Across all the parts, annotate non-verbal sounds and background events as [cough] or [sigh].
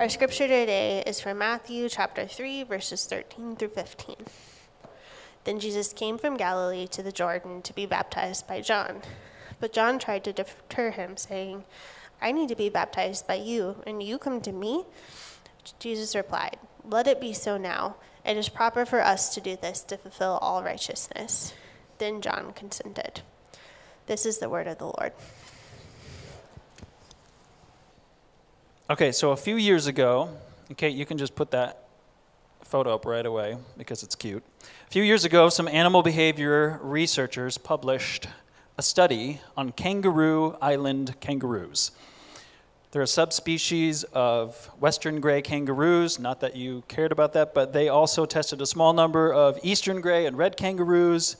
Our scripture today is from Matthew chapter 3, verses 13 through 15. Then Jesus came from Galilee to the Jordan to be baptized by John. But John tried to deter him, saying, I need to be baptized by you, and you come to me? Jesus replied, Let it be so now. It is proper for us to do this to fulfill all righteousness. Then John consented. This is the word of the Lord. Okay, so a few years ago, okay, you can just put that photo up right away because it's cute. A few years ago, some animal behavior researchers published a study on kangaroo island kangaroos. They're a subspecies of western gray kangaroos, not that you cared about that, but they also tested a small number of eastern gray and red kangaroos.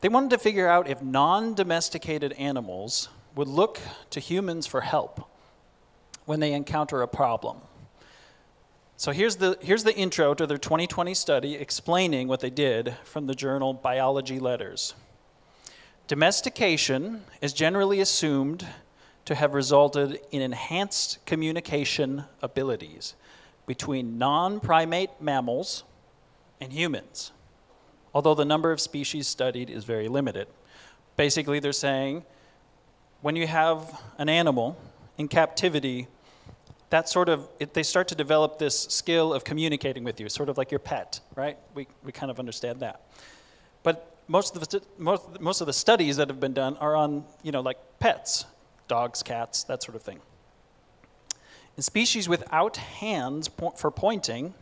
They wanted to figure out if non domesticated animals would look to humans for help when they encounter a problem. So here's the, here's the intro to their 2020 study explaining what they did from the journal Biology Letters. Domestication is generally assumed to have resulted in enhanced communication abilities between non primate mammals and humans, although the number of species studied is very limited. Basically, they're saying when you have an animal in captivity that sort of, it, they start to develop this skill of communicating with you, sort of like your pet, right? We, we kind of understand that. But most of, the, most, most of the studies that have been done are on, you know, like pets, dogs, cats, that sort of thing. In species without hands for pointing,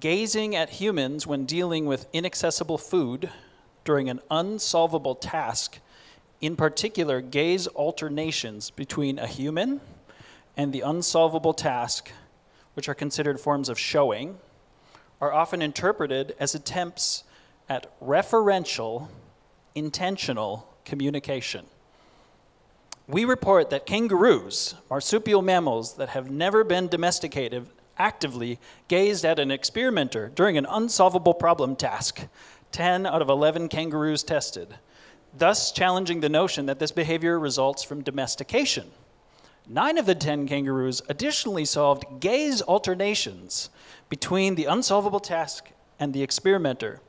gazing at humans when dealing with inaccessible food during an unsolvable task, in particular, gaze alternations between a human and the unsolvable task, which are considered forms of showing, are often interpreted as attempts at referential, intentional communication. We report that kangaroos, marsupial mammals that have never been domesticated, actively gazed at an experimenter during an unsolvable problem task. 10 out of 11 kangaroos tested, thus challenging the notion that this behavior results from domestication. Nine of the ten kangaroos additionally solved gaze alternations between the unsolvable task and the experimenter.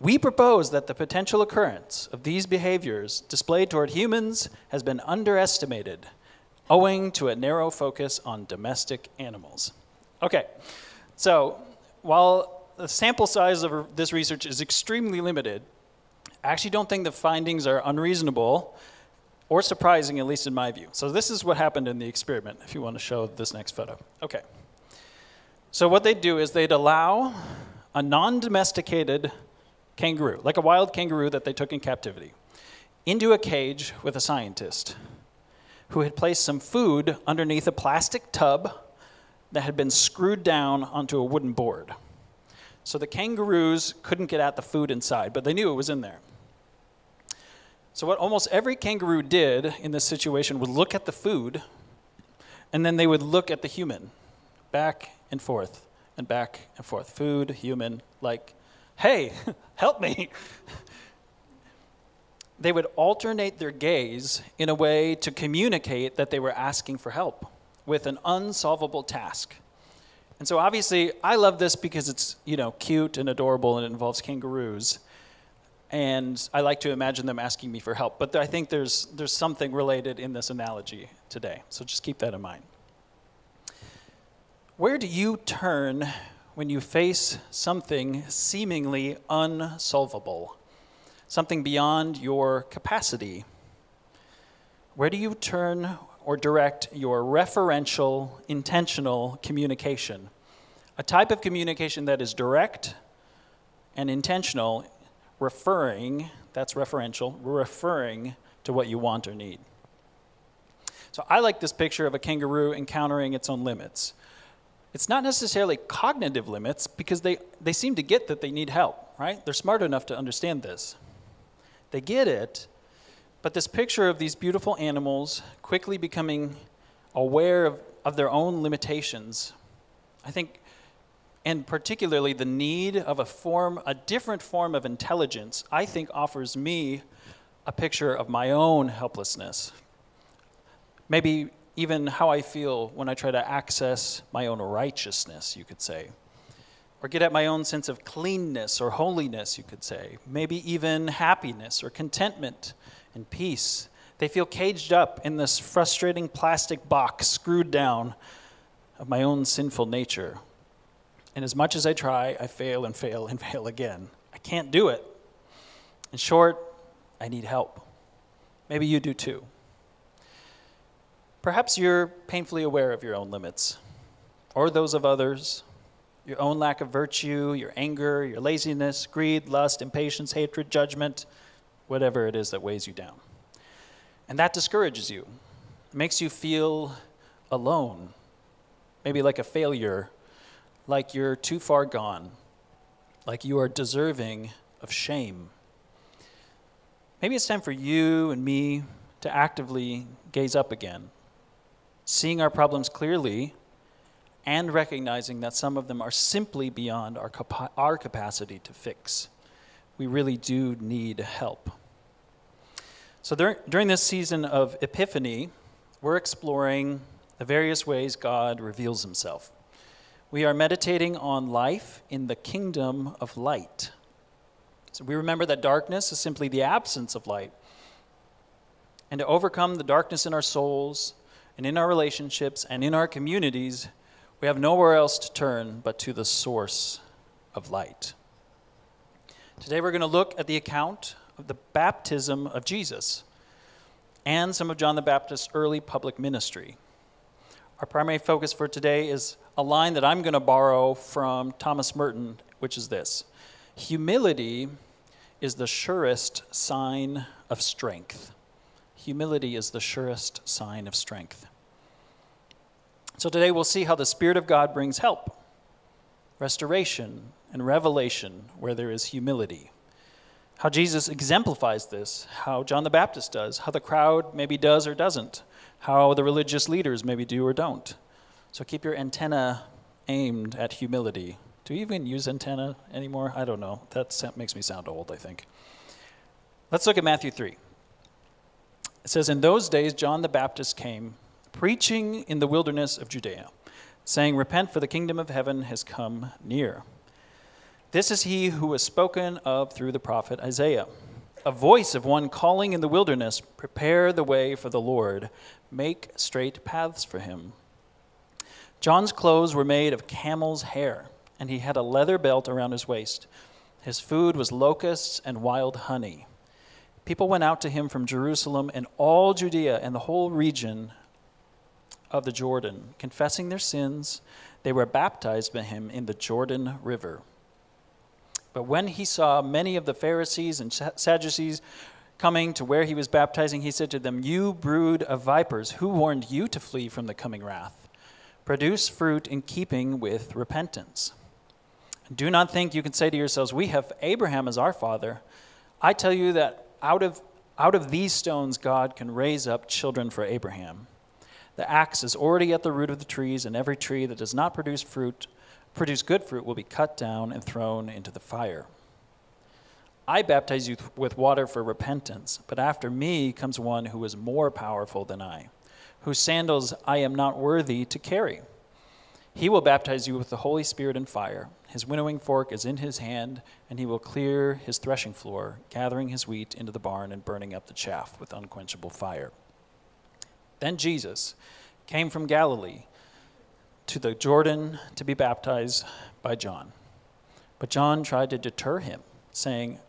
We propose that the potential occurrence of these behaviors displayed toward humans has been underestimated, owing to a narrow focus on domestic animals. Okay, so while the sample size of this research is extremely limited, I actually don't think the findings are unreasonable or surprising, at least in my view. So this is what happened in the experiment, if you want to show this next photo. Okay. So what they'd do is they'd allow a non-domesticated kangaroo, like a wild kangaroo that they took in captivity, into a cage with a scientist who had placed some food underneath a plastic tub that had been screwed down onto a wooden board. So the kangaroos couldn't get at the food inside, but they knew it was in there. So, what almost every kangaroo did in this situation would look at the food, and then they would look at the human, back and forth, and back and forth. Food, human, like, hey, [laughs] help me. [laughs] they would alternate their gaze in a way to communicate that they were asking for help with an unsolvable task. And so obviously I love this because it's, you know, cute and adorable and it involves kangaroos and I like to imagine them asking me for help. But I think there's, there's something related in this analogy today, so just keep that in mind. Where do you turn when you face something seemingly unsolvable, something beyond your capacity? Where do you turn or direct your referential, intentional communication? A type of communication that is direct and intentional referring, that's referential, referring to what you want or need. So I like this picture of a kangaroo encountering its own limits. It's not necessarily cognitive limits because they, they seem to get that they need help, right? They're smart enough to understand this. They get it, but this picture of these beautiful animals quickly becoming aware of, of their own limitations, I think and particularly the need of a form, a different form of intelligence, I think offers me a picture of my own helplessness. Maybe even how I feel when I try to access my own righteousness, you could say. Or get at my own sense of cleanness or holiness, you could say. Maybe even happiness or contentment and peace. They feel caged up in this frustrating plastic box screwed down of my own sinful nature. And as much as I try, I fail and fail and [laughs] fail again. I can't do it. In short, I need help. Maybe you do too. Perhaps you're painfully aware of your own limits or those of others, your own lack of virtue, your anger, your laziness, greed, lust, impatience, hatred, judgment, whatever it is that weighs you down. And that discourages you, it makes you feel alone, maybe like a failure, like you're too far gone, like you are deserving of shame. Maybe it's time for you and me to actively gaze up again seeing our problems clearly, and recognizing that some of them are simply beyond our, capa- our capacity to fix. We really do need help. So, dur- during this season of Epiphany, we're exploring the various ways God reveals himself. We are meditating on life in the kingdom of light. So, we remember that darkness is simply the absence of light. And to overcome the darkness in our souls, and in our relationships and in our communities, we have nowhere else to turn but to the source of light. Today we're going to look at the account of the baptism of Jesus and some of John the Baptist's early public ministry. Our primary focus for today is a line that I'm going to borrow from Thomas Merton, which is this Humility is the surest sign of strength. Humility is the surest sign of strength. So today we'll see how the Spirit of God brings help, restoration, and revelation where there is humility. How Jesus exemplifies this, how John the Baptist does, how the crowd maybe does or doesn't, how the religious leaders maybe do or don't. So keep your antenna aimed at humility. Do you even use antenna anymore? I don't know. That makes me sound old, I think. Let's look at Matthew 3. It says, In those days, John the Baptist came, preaching in the wilderness of Judea, saying, Repent, for the kingdom of heaven has come near. This is he who was spoken of through the prophet Isaiah. A voice of one calling in the wilderness, Prepare the way for the Lord, make straight paths for him. John's clothes were made of camel's hair, and he had a leather belt around his waist. His food was locusts and wild honey. People went out to him from Jerusalem and all Judea and the whole region of the Jordan, confessing their sins. They were baptized by him in the Jordan River. But when he saw many of the Pharisees and Sadducees coming to where he was baptizing, he said to them, You brood of vipers, who warned you to flee from the coming wrath? Produce fruit in keeping with repentance. Do not think you can say to yourselves, We have Abraham as our father. I tell you that out of, out of these stones, God can raise up children for Abraham. The axe is already at the root of the trees, and every tree that does not produce fruit, produce good fruit, will be cut down and thrown into the fire. I baptize you with water for repentance, but after me comes one who is more powerful than I, whose sandals I am not worthy to carry. He will baptize you with the Holy Spirit and fire. His winnowing fork is in his hand, and he will clear his threshing floor, gathering his wheat into the barn and burning up the chaff with unquenchable fire. Then Jesus came from Galilee to the Jordan to be baptized by John. But John tried to deter him, saying,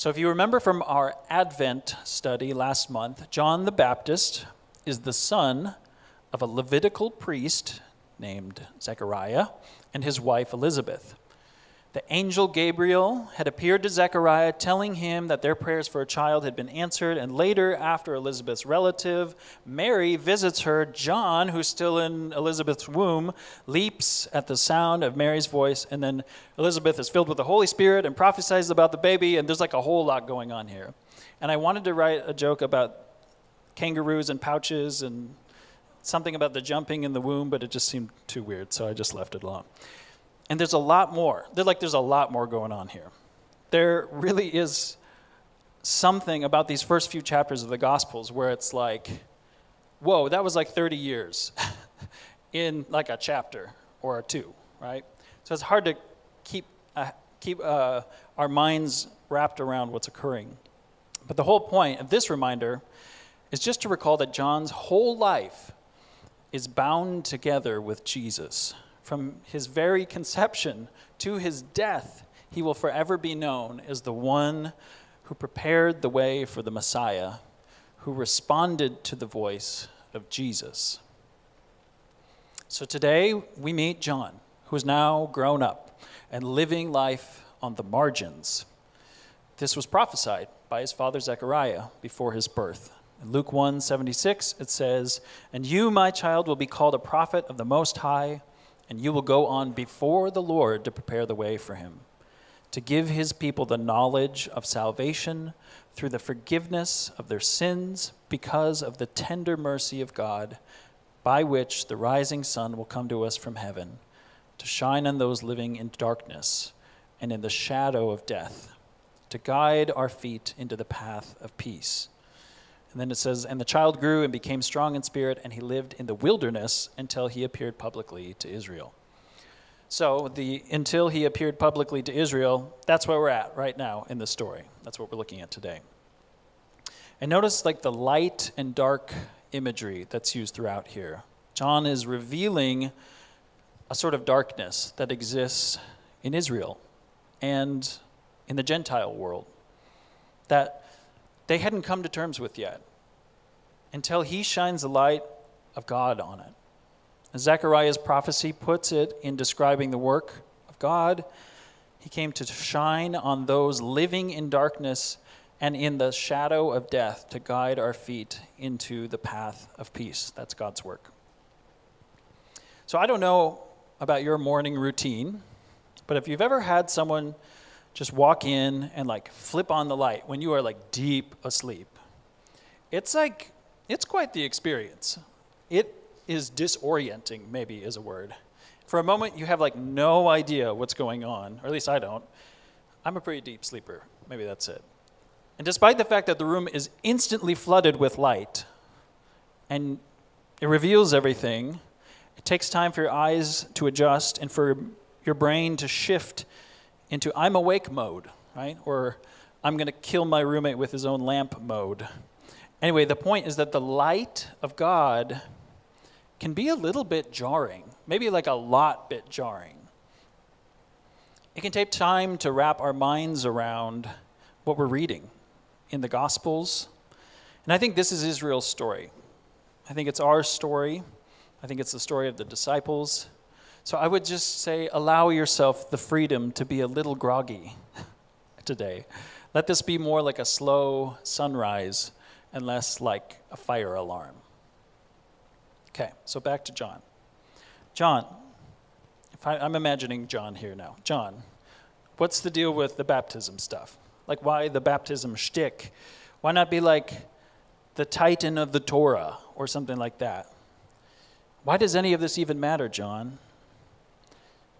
So, if you remember from our Advent study last month, John the Baptist is the son of a Levitical priest named Zechariah and his wife Elizabeth. The angel Gabriel had appeared to Zechariah, telling him that their prayers for a child had been answered. And later, after Elizabeth's relative, Mary, visits her, John, who's still in Elizabeth's womb, leaps at the sound of Mary's voice. And then Elizabeth is filled with the Holy Spirit and prophesies about the baby. And there's like a whole lot going on here. And I wanted to write a joke about kangaroos and pouches and something about the jumping in the womb, but it just seemed too weird, so I just left it alone. And there's a lot more. They're like there's a lot more going on here. There really is something about these first few chapters of the Gospels where it's like, whoa, that was like 30 years [laughs] in like a chapter or a two, right? So it's hard to keep uh, keep uh, our minds wrapped around what's occurring. But the whole point of this reminder is just to recall that John's whole life is bound together with Jesus. From his very conception to his death, he will forever be known as the one who prepared the way for the Messiah, who responded to the voice of Jesus. So today we meet John, who is now grown up and living life on the margins. This was prophesied by his father Zechariah before his birth. In Luke 1 76, it says, And you, my child, will be called a prophet of the Most High, and you will go on before the Lord to prepare the way for him, to give his people the knowledge of salvation through the forgiveness of their sins because of the tender mercy of God, by which the rising sun will come to us from heaven, to shine on those living in darkness and in the shadow of death, to guide our feet into the path of peace. And then it says, And the child grew and became strong in spirit, and he lived in the wilderness until he appeared publicly to Israel. So, the until he appeared publicly to Israel, that's where we're at right now in this story. That's what we're looking at today. And notice like the light and dark imagery that's used throughout here. John is revealing a sort of darkness that exists in Israel and in the Gentile world that they hadn't come to terms with yet until he shines the light of God on it. Zechariah's prophecy puts it in describing the work of God. He came to shine on those living in darkness and in the shadow of death to guide our feet into the path of peace. That's God's work. So I don't know about your morning routine, but if you've ever had someone just walk in and like flip on the light when you are like deep asleep. It's like, it's quite the experience. It is disorienting, maybe is a word. For a moment, you have like no idea what's going on, or at least I don't. I'm a pretty deep sleeper. Maybe that's it. And despite the fact that the room is instantly flooded with light and it reveals everything, it takes time for your eyes to adjust and for your brain to shift into I'm awake mode, right? Or I'm going to kill my roommate with his own lamp mode. Anyway, the point is that the light of God can be a little bit jarring, maybe like a lot bit jarring. It can take time to wrap our minds around what we're reading in the Gospels. And I think this is Israel's story. I think it's our story. I think it's the story of the disciples. So I would just say allow yourself the freedom to be a little groggy [laughs] today. Let this be more like a slow sunrise and less like a fire alarm. Okay, so back to John. John, if I, am imagining John here now. John, what's the deal with the baptism stuff? Like, why the baptism shtick? Why not be like the titan of the Torah or something like that? Why does any of this even matter, John?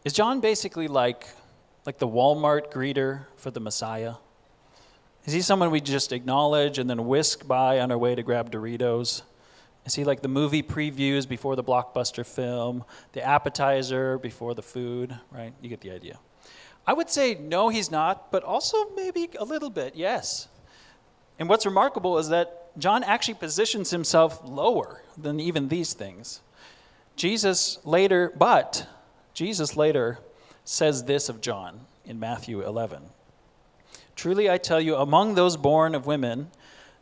Is John basically like, like the Walmart greeter for the Messiah? Is he someone we just acknowledge and then whisk by on our way to grab Doritos? Is he like the movie previews before the blockbuster film, the appetizer before the food, right? You get the idea. I would say no, he's not, but also maybe a little bit, yes. And what's remarkable is that John actually positions himself lower than even these things. Jesus later, but Jesus later says this of John in Matthew 11 Truly I tell you, among those born of women,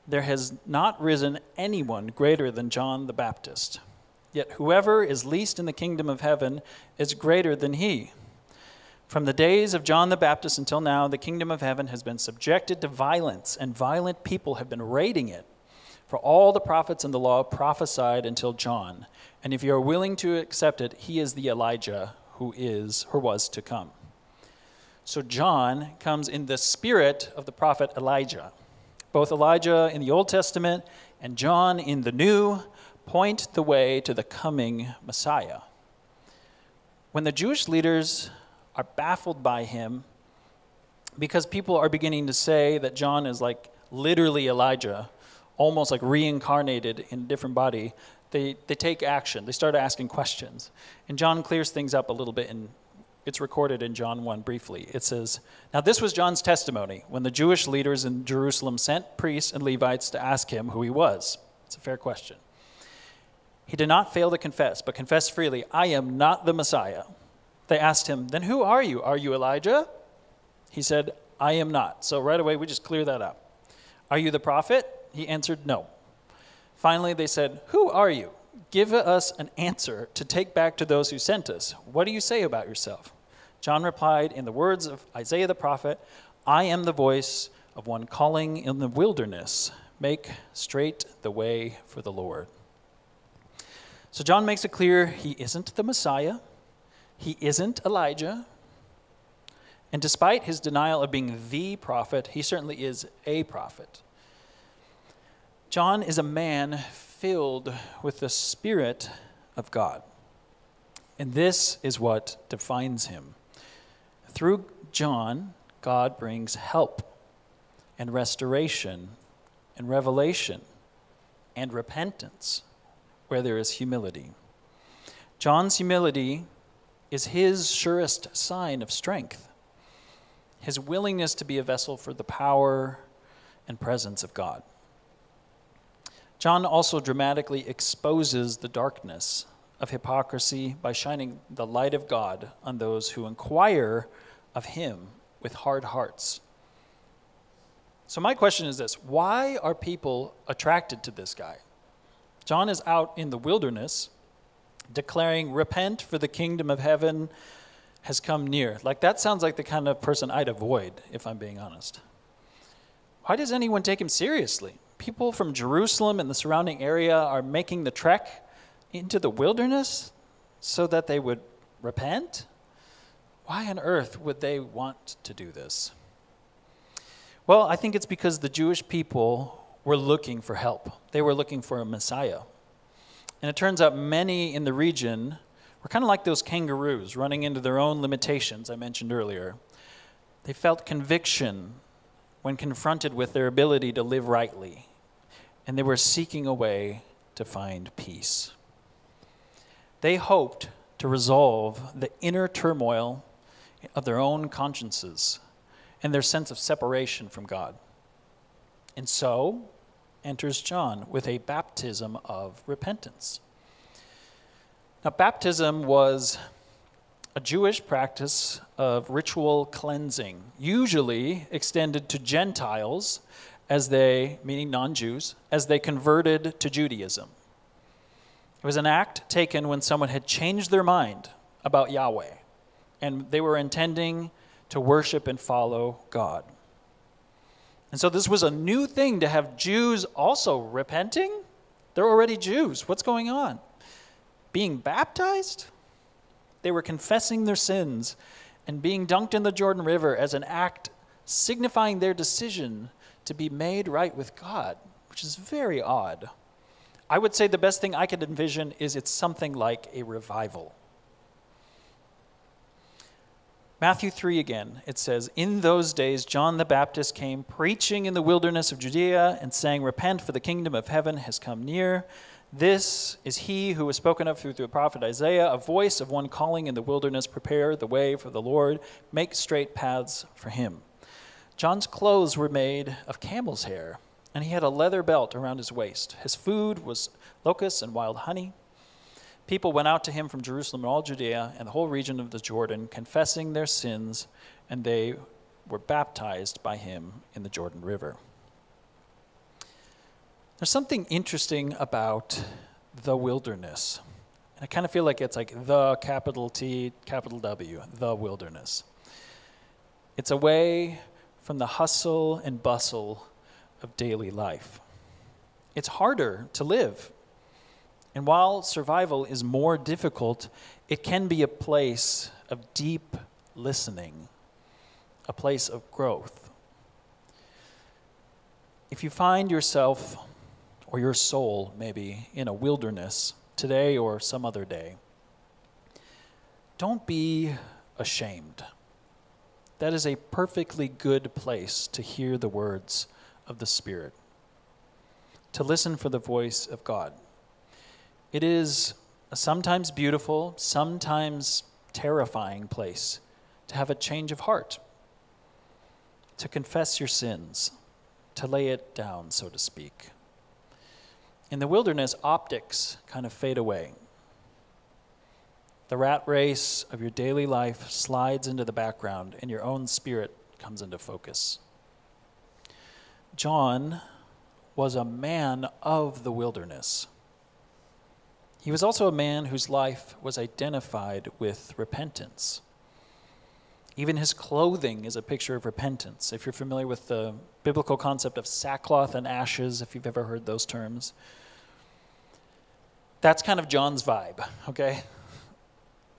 there has not risen anyone greater than John the Baptist. Yet whoever is least in the kingdom of heaven is greater than he. From the days of John the Baptist until now, the kingdom of heaven has been subjected to violence, and violent people have been raiding it. For all the prophets and the law prophesied until John. And if you are willing to accept it, he is the Elijah who is or was to come. So John comes in the spirit of the prophet Elijah. Both Elijah in the Old Testament and John in the New point the way to the coming Messiah. When the Jewish leaders are baffled by him because people are beginning to say that John is like literally Elijah, almost like reincarnated in a different body, they, they take action. They start asking questions. And John clears things up a little bit, and it's recorded in John 1 briefly. It says, Now this was John's testimony when the Jewish leaders in Jerusalem sent priests and Levites to ask him who he was. It's a fair question. He did not fail to confess, but confessed freely, I am not the Messiah. They asked him, Then who are you? Are you Elijah? He said, I am not. So right away, we just clear that up. Are you the prophet? He answered, No. Finally, they said, Who are you? Give us an answer to take back to those who sent us. What do you say about yourself? John replied, in the words of Isaiah the prophet, I am the voice of one calling in the wilderness, make straight the way for the Lord. So John makes it clear he isn't the Messiah. He isn't Elijah. And despite his denial of being the prophet, he certainly is a prophet. John is a man filled with the Spirit of God. And this is what defines him. Through John, God brings help and restoration and revelation and repentance where there is humility. John's humility is his surest sign of strength, his willingness to be a vessel for the power and presence of God. John also dramatically exposes the darkness of hypocrisy by shining the light of God on those who inquire of him with hard hearts. So, my question is this why are people attracted to this guy? John is out in the wilderness declaring, Repent, for the kingdom of heaven has come near. Like, that sounds like the kind of person I'd avoid, if I'm being honest. Why does anyone take him seriously? People from Jerusalem and the surrounding area are making the trek into the wilderness so that they would repent? Why on earth would they want to do this? Well, I think it's because the Jewish people were looking for help. They were looking for a Messiah. And it turns out many in the region were kind of like those kangaroos running into their own limitations I mentioned earlier. They felt conviction when confronted with their ability to live rightly, and they were seeking a way to find peace. They hoped to resolve the inner turmoil of their own consciences and their sense of separation from God. And so, enters John with a baptism of repentance. Now, baptism was a Jewish practice of ritual cleansing, usually extended to Gentiles as they, meaning non Jews, as they converted to Judaism. It was an act taken when someone had changed their mind about Yahweh and they were intending to worship and follow God. And so this was a new thing to have Jews also repenting. They're already Jews. What's going on? Being baptized? They were confessing their sins and being dunked in the Jordan River as an act signifying their decision to be made right with God, which is very odd. I would say the best thing I could envision is it's something like a revival. Matthew 3 again, it says, In those days John the Baptist came preaching in the wilderness of Judea and saying, Repent, for the kingdom of heaven has come near. This is he who was spoken of through the prophet Isaiah, a voice of one calling in the wilderness, Prepare the way for the Lord, make straight paths for him. John's clothes were made of camel's hair, and he had a leather belt around his waist. His food was locusts and wild honey. People went out to him from Jerusalem and all Judea and the whole region of the Jordan, confessing their sins, and they were baptized by him in the Jordan River. There's something interesting about the wilderness. And I kind of feel like it's like the capital T, capital W, the wilderness. It's away from the hustle and bustle of daily life. It's harder to live. And while survival is more difficult, it can be a place of deep listening, a place of growth. If you find yourself or your soul maybe in a wilderness today or some other day, don't be ashamed. That is a perfectly good place to hear the words of the Spirit, to listen for the voice of God. It is a sometimes beautiful, sometimes terrifying place to have a change of heart, to confess your sins, to lay it down, so to speak. In the wilderness, optics kind of fade away. The rat race of your daily life slides into the background, and your own spirit comes into focus. John was a man of the wilderness. He was also a man whose life was identified with repentance. Even his clothing is a picture of repentance. If you're familiar with the biblical concept of sackcloth and ashes, if you've ever heard those terms, that's kind of John's vibe, okay?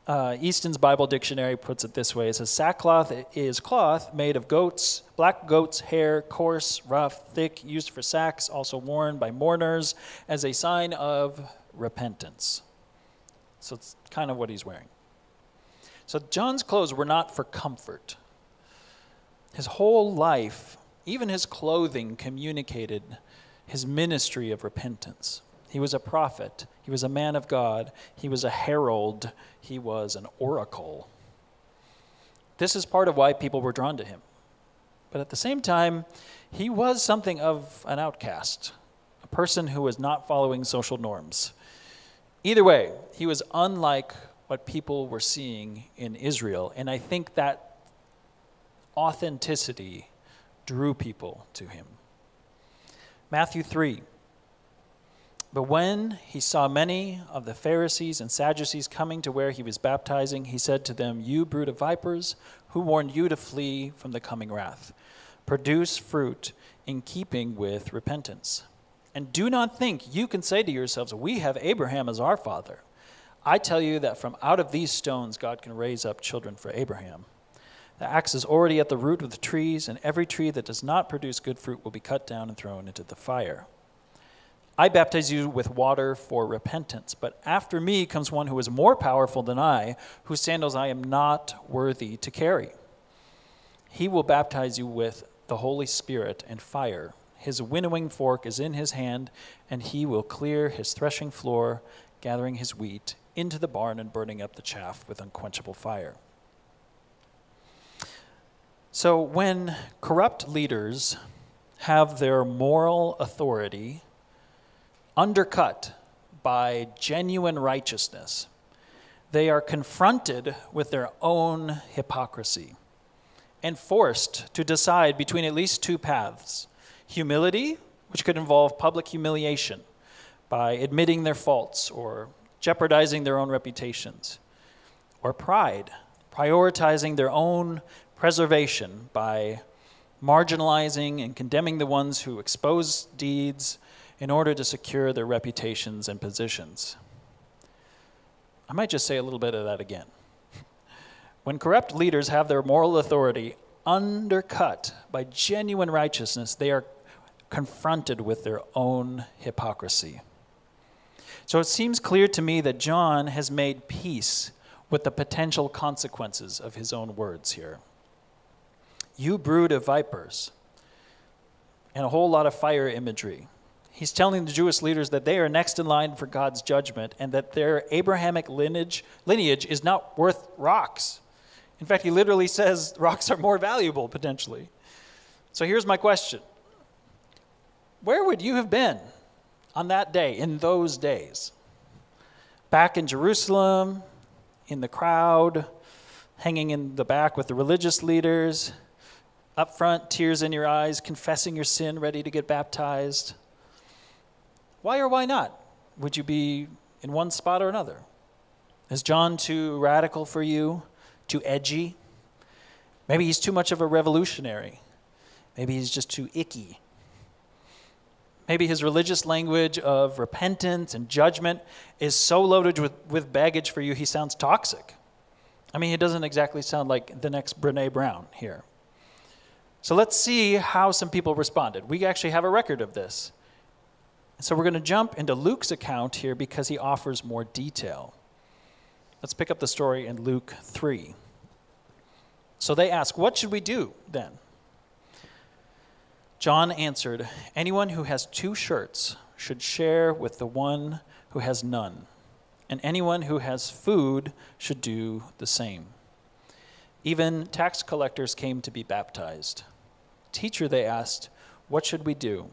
Uh, Easton's Bible Dictionary puts it this way it says, Sackcloth is cloth made of goats, black goats' hair, coarse, rough, thick, used for sacks, also worn by mourners as a sign of repentance. So it's kind of what he's wearing. So John's clothes were not for comfort. His whole life, even his clothing, communicated his ministry of repentance. He was a prophet. He was a man of God. He was a herald. He was an oracle. This is part of why people were drawn to him. But at the same time, he was something of an outcast, a person who was not following social norms. Either way, he was unlike what people were seeing in Israel. And I think that authenticity drew people to him. Matthew 3 but when he saw many of the Pharisees and Sadducees coming to where he was baptizing, he said to them, You brood of vipers, who warned you to flee from the coming wrath? Produce fruit in keeping with repentance. And do not think you can say to yourselves, We have Abraham as our father. I tell you that from out of these stones God can raise up children for Abraham. The axe is already at the root of the trees, and every tree that does not produce good fruit will be cut down and thrown into the fire. I baptize you with water for repentance, but after me comes one who is more powerful than I, whose sandals I am not worthy to carry. He will baptize you with the Holy Spirit and fire. His winnowing fork is in his hand, and he will clear his threshing floor, gathering his wheat into the barn and burning up the chaff with unquenchable fire. So, when corrupt leaders have their moral authority undercut by genuine righteousness, they are confronted with their own hypocrisy and forced to decide between at least two paths. Humility, which could involve public humiliation by admitting their faults or jeopardizing their own reputations, or pride, prioritizing their own preservation by marginalizing and condemning the ones who expose deeds in order to secure their reputations and positions. I might just say a little bit of that again. [laughs] When corrupt leaders have their moral authority undercut by genuine righteousness, they are confronted with their own hypocrisy. So it seems clear to me that John has made peace with the potential consequences of his own words here. You brood of vipers, and a whole lot of fire imagery. He's telling the Jewish leaders that they are next in line for God's judgment and that their Abrahamic lineage, lineage is not worth rocks. In fact, he literally says [laughs] rocks are more valuable potentially. So here's my question Where would you have been on that day, in those days? Back in Jerusalem, in the crowd, hanging in the back with the religious leaders, up front, tears in your eyes, confessing your sin, ready to get baptized? Why or why not? Would you be in one spot or another? Is John too radical for you? Too edgy? Maybe he's too much of a revolutionary. Maybe he's just too icky. Maybe his religious language of repentance and judgment is so loaded with, with baggage for you, he sounds toxic. I mean, he doesn't exactly sound like the next Brene Brown here. So let's see how some people responded. We actually have a record of this. So we're going to jump into Luke's account here because he offers more detail. Let's pick up the story in Luke 3. So they ask, What should we do then? John answered, Anyone who has two shirts should share with the one who has none, and anyone who has food should do the same. Even tax collectors came to be baptized. Teacher, they asked, What should we do?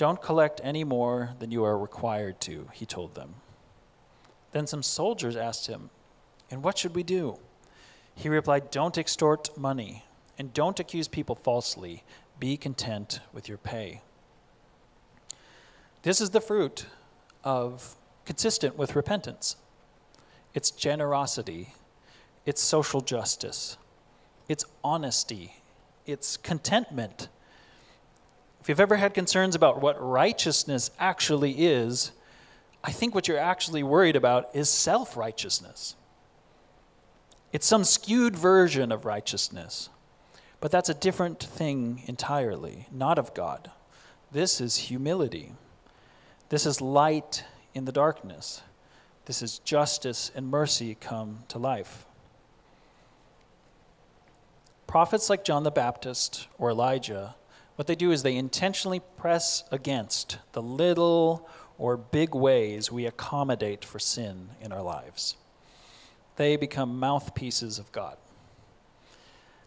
Don't collect any more than you are required to, he told them. Then some soldiers asked him, And what should we do? He replied, Don't extort money, and don't accuse people falsely. Be content with your pay. This is the fruit of consistent with repentance it's generosity, it's social justice, it's honesty, it's contentment. If you've ever had concerns about what righteousness actually is, I think what you're actually worried about is self righteousness. It's some skewed version of righteousness, but that's a different thing entirely, not of God. This is humility. This is light in the darkness. This is justice and mercy come to life. Prophets like John the Baptist or Elijah, what they do is they intentionally press against the little or big ways we accommodate for sin in our lives. They become mouthpieces of God.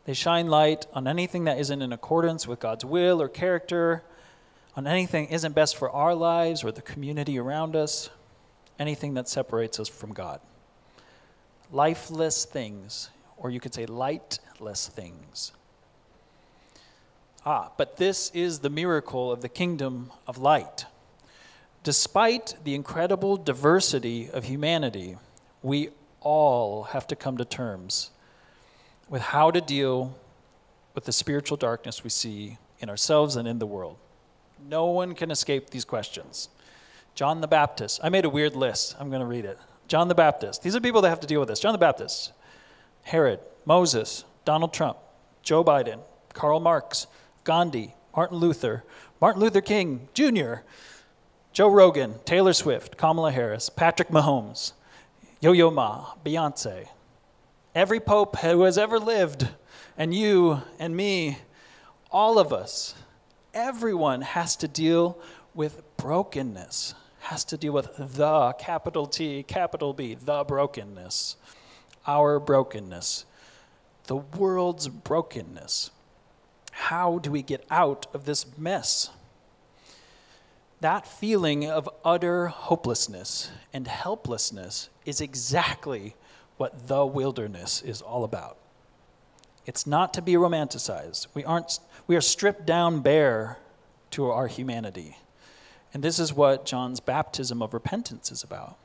They shine light on anything that isn't in accordance with God's will or character, on anything isn't best for our lives or the community around us, anything that separates us from God. Lifeless things or you could say lightless things. Ah, but this is the miracle of the kingdom of light. Despite the incredible diversity of humanity, we all have to come to terms with how to deal with the spiritual darkness we see in ourselves and in the world. No one can escape these questions. John the Baptist, I made a weird list. I'm going to read it. John the Baptist, these are people that have to deal with this. John the Baptist, Herod, Moses, Donald Trump, Joe Biden, Karl Marx, Gandhi, Martin Luther, Martin Luther King Jr., Joe Rogan, Taylor Swift, Kamala Harris, Patrick Mahomes, Yo Yo Ma, Beyonce, every pope who has ever lived, and you and me, all of us, everyone has to deal with brokenness, has to deal with the capital T, capital B, the brokenness our brokenness, the world's brokenness. How do we get out of this mess? That feeling of utter hopelessness and helplessness is exactly what the wilderness is all about. It's not to be romanticized. We, aren't, we are stripped down bare to our humanity. And this is what John's baptism of repentance is about.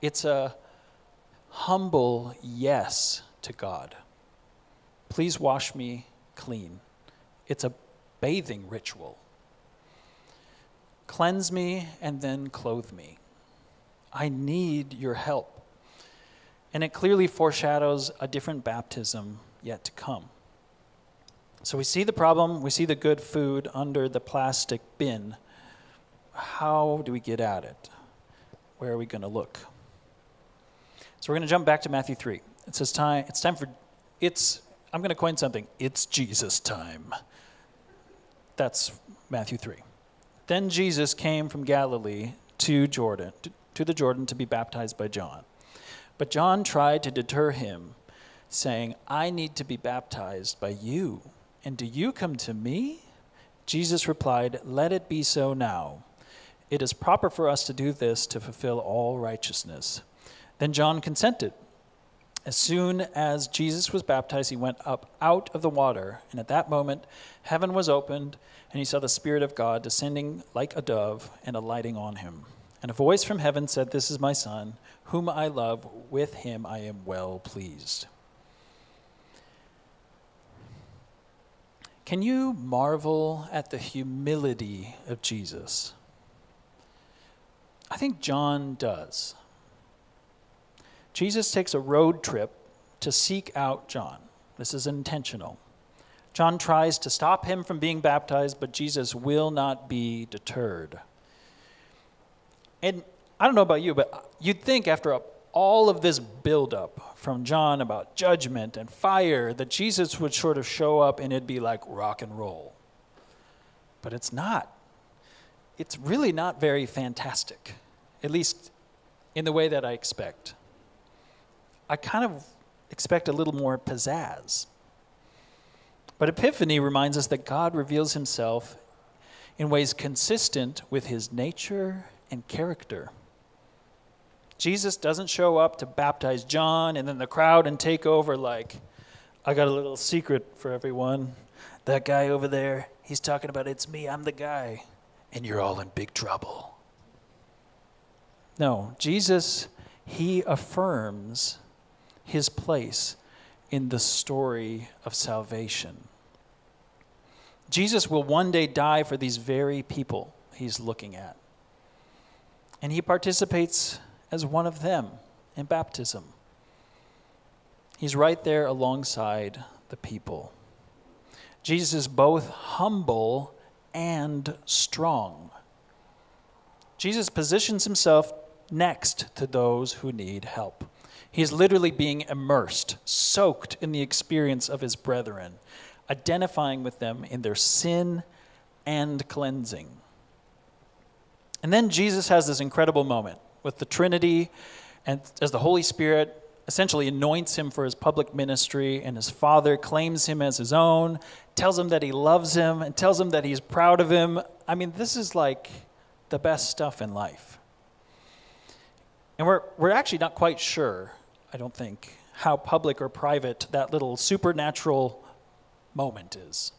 It's a humble yes to God. Please wash me clean. It's a bathing ritual. Cleanse me and then clothe me. I need your help. And it clearly foreshadows a different baptism yet to come. So we see the problem, we see the good food under the plastic bin. How do we get at it? Where are we going to look? So we're going to jump back to Matthew 3. It says time it's time for it's I'm going to coin something. It's Jesus time. That's Matthew 3. Then Jesus came from Galilee to Jordan to, the Jordan to be baptized by John. But John tried to deter him, saying, "I need to be baptized by you, and do you come to me?" Jesus replied, "Let it be so now. It is proper for us to do this to fulfill all righteousness." Then John consented. As soon as Jesus was baptized, he went up out of the water, and at that moment heaven was opened, and he saw the Spirit of God descending like a dove and alighting on him. And a voice from heaven said, This is my Son, whom I love, with him I am well pleased. Can you marvel at the humility of Jesus? I think John does. Jesus takes a road trip to seek out John. This is intentional. John tries to stop him from being baptized, but Jesus will not be deterred. And I don't know about you, but you'd think after all of this buildup from John about judgment and fire that Jesus would sort of show up and it'd be like rock and roll. But it's not. It's really not very fantastic, at least in the way that I expect. I kind of expect a little more pizzazz. But Epiphany reminds us that God reveals himself in ways consistent with his nature and character. Jesus doesn't show up to baptize John and then the crowd and take over like, I got a little secret for everyone. That guy over there, he's talking about it's me, I'm the guy, and you're all in big trouble. No, Jesus, he affirms his place in the story of salvation. Jesus will one day die for these very people he's looking at. And he participates as one of them in baptism. He's right there alongside the people. Jesus is both humble and strong. Jesus positions himself next to those who need help. He's literally being immersed, soaked in the experience of his brethren, identifying with them in their sin and cleansing. And then Jesus has this incredible moment with the Trinity, and as the Holy Spirit essentially anoints him for his public ministry, and his Father claims him as his own, tells him that he loves him, and tells him that he's proud of him. I mean, this is like the best stuff in life. And we're, we're actually not quite sure, I don't think, how public or private that little supernatural moment is.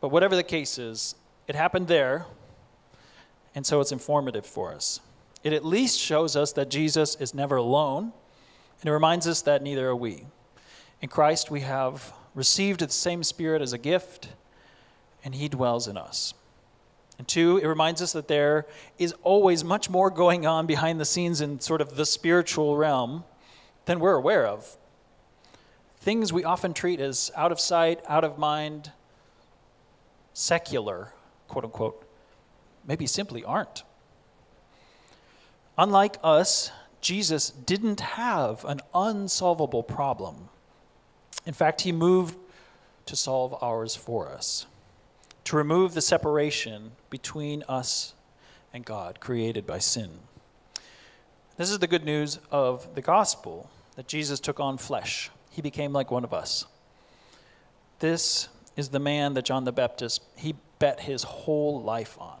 But whatever the case is, it happened there, and so it's informative for us. It at least shows us that Jesus is never alone, and it reminds us that neither are we. In Christ, we have received the same Spirit as a gift, and He dwells in us. And two, it reminds us that there is always much more going on behind the scenes in sort of the spiritual realm than we're aware of. Things we often treat as out of sight, out of mind, secular, quote unquote, maybe simply aren't. Unlike us, Jesus didn't have an unsolvable problem. In fact, he moved to solve ours for us, to remove the separation between us and God created by sin. This is the good news of the gospel that Jesus took on flesh. He became like one of us. This is the man that John the Baptist he bet his whole life on.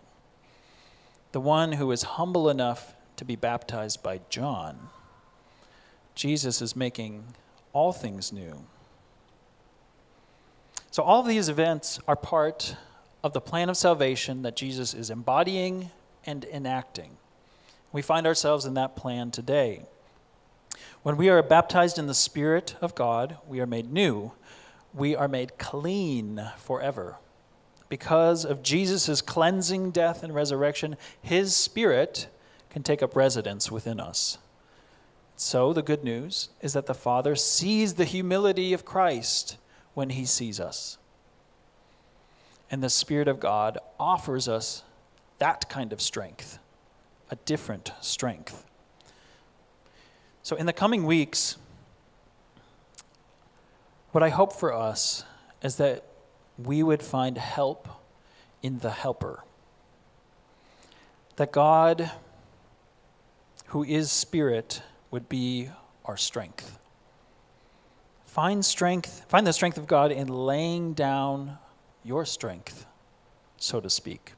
The one who is humble enough to be baptized by John, Jesus is making all things new. So, all of these events are part of the plan of salvation that Jesus is embodying and enacting. We find ourselves in that plan today. When we are baptized in the Spirit of God, we are made new. We are made clean forever. Because of Jesus' cleansing death and resurrection, his Spirit can take up residence within us. So, the good news is that the Father sees the humility of Christ when he sees us. And the Spirit of God offers us that kind of strength, a different strength. So, in the coming weeks, what I hope for us is that we would find help in the helper. That God who is Spirit, would be our strength. Find strength, find the strength of God in laying down your strength, so to speak.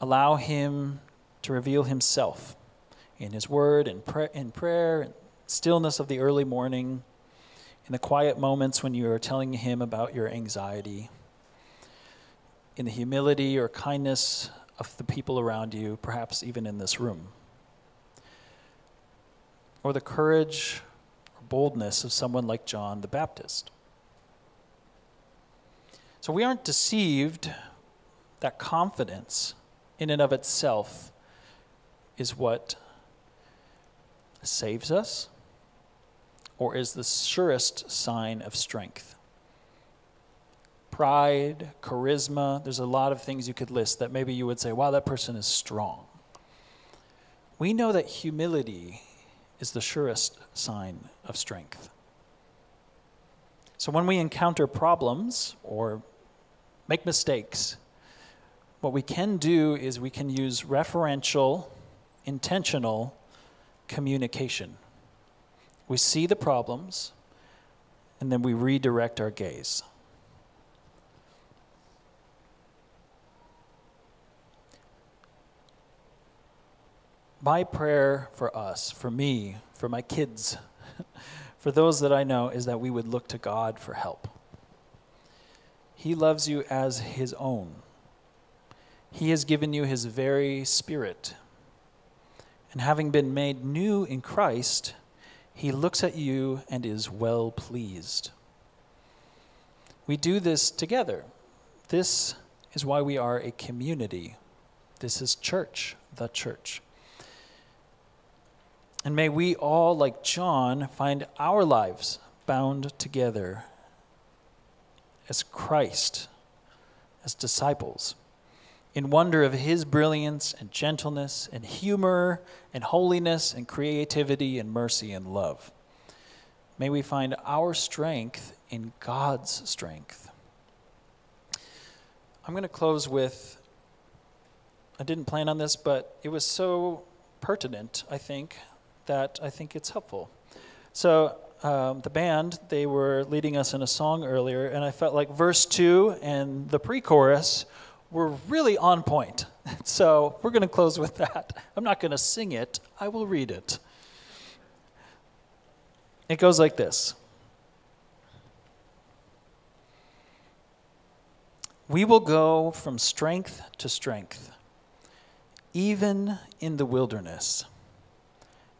Allow Him to reveal Himself in His Word, and in prayer, in stillness of the early morning, in the quiet moments when you are telling Him about your anxiety, in the humility or kindness of the people around you, perhaps even in this room or the courage or boldness of someone like John the Baptist. So we aren't deceived that confidence in and of itself is what saves us or is the surest sign of strength. Pride, charisma, there's a lot of things you could list that maybe you would say, wow, that person is strong. We know that humility is the surest sign of strength. So when we encounter problems or make mistakes, what we can do is we can use referential, intentional communication. We see the problems, and then we redirect our gaze. My prayer for us, for me, for my kids, [laughs] for those that I know, is that we would look to God for help. He loves you as His own. He has given you His very Spirit. And having been made new in Christ, He looks at you and is well pleased. We do this together. This is why we are a community. This is church, the church. And may we all, like John, find our lives bound together as Christ, as disciples, in wonder of his brilliance and gentleness and humor and holiness and creativity and mercy and love. May we find our strength in God's strength. I'm going to close with I didn't plan on this, but it was so pertinent, I think, that I think it's helpful. So um, the band, they were leading us in a song earlier, and I felt like verse two and the pre-chorus were really on point. [laughs] So we're going to close with that. I'm not going to sing it. I will read it. It goes like this. We will go from strength to strength, even in the wilderness.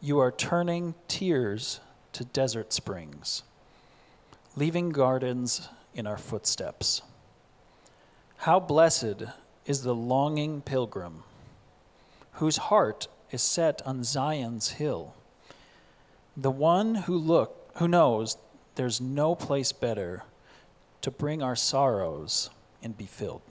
You are turning tears to desert springs, leaving gardens in our footsteps. How blessed is the longing pilgrim, whose heart is set on Zion's hill, the one who look who knows there's no place better to bring our sorrows and be filled.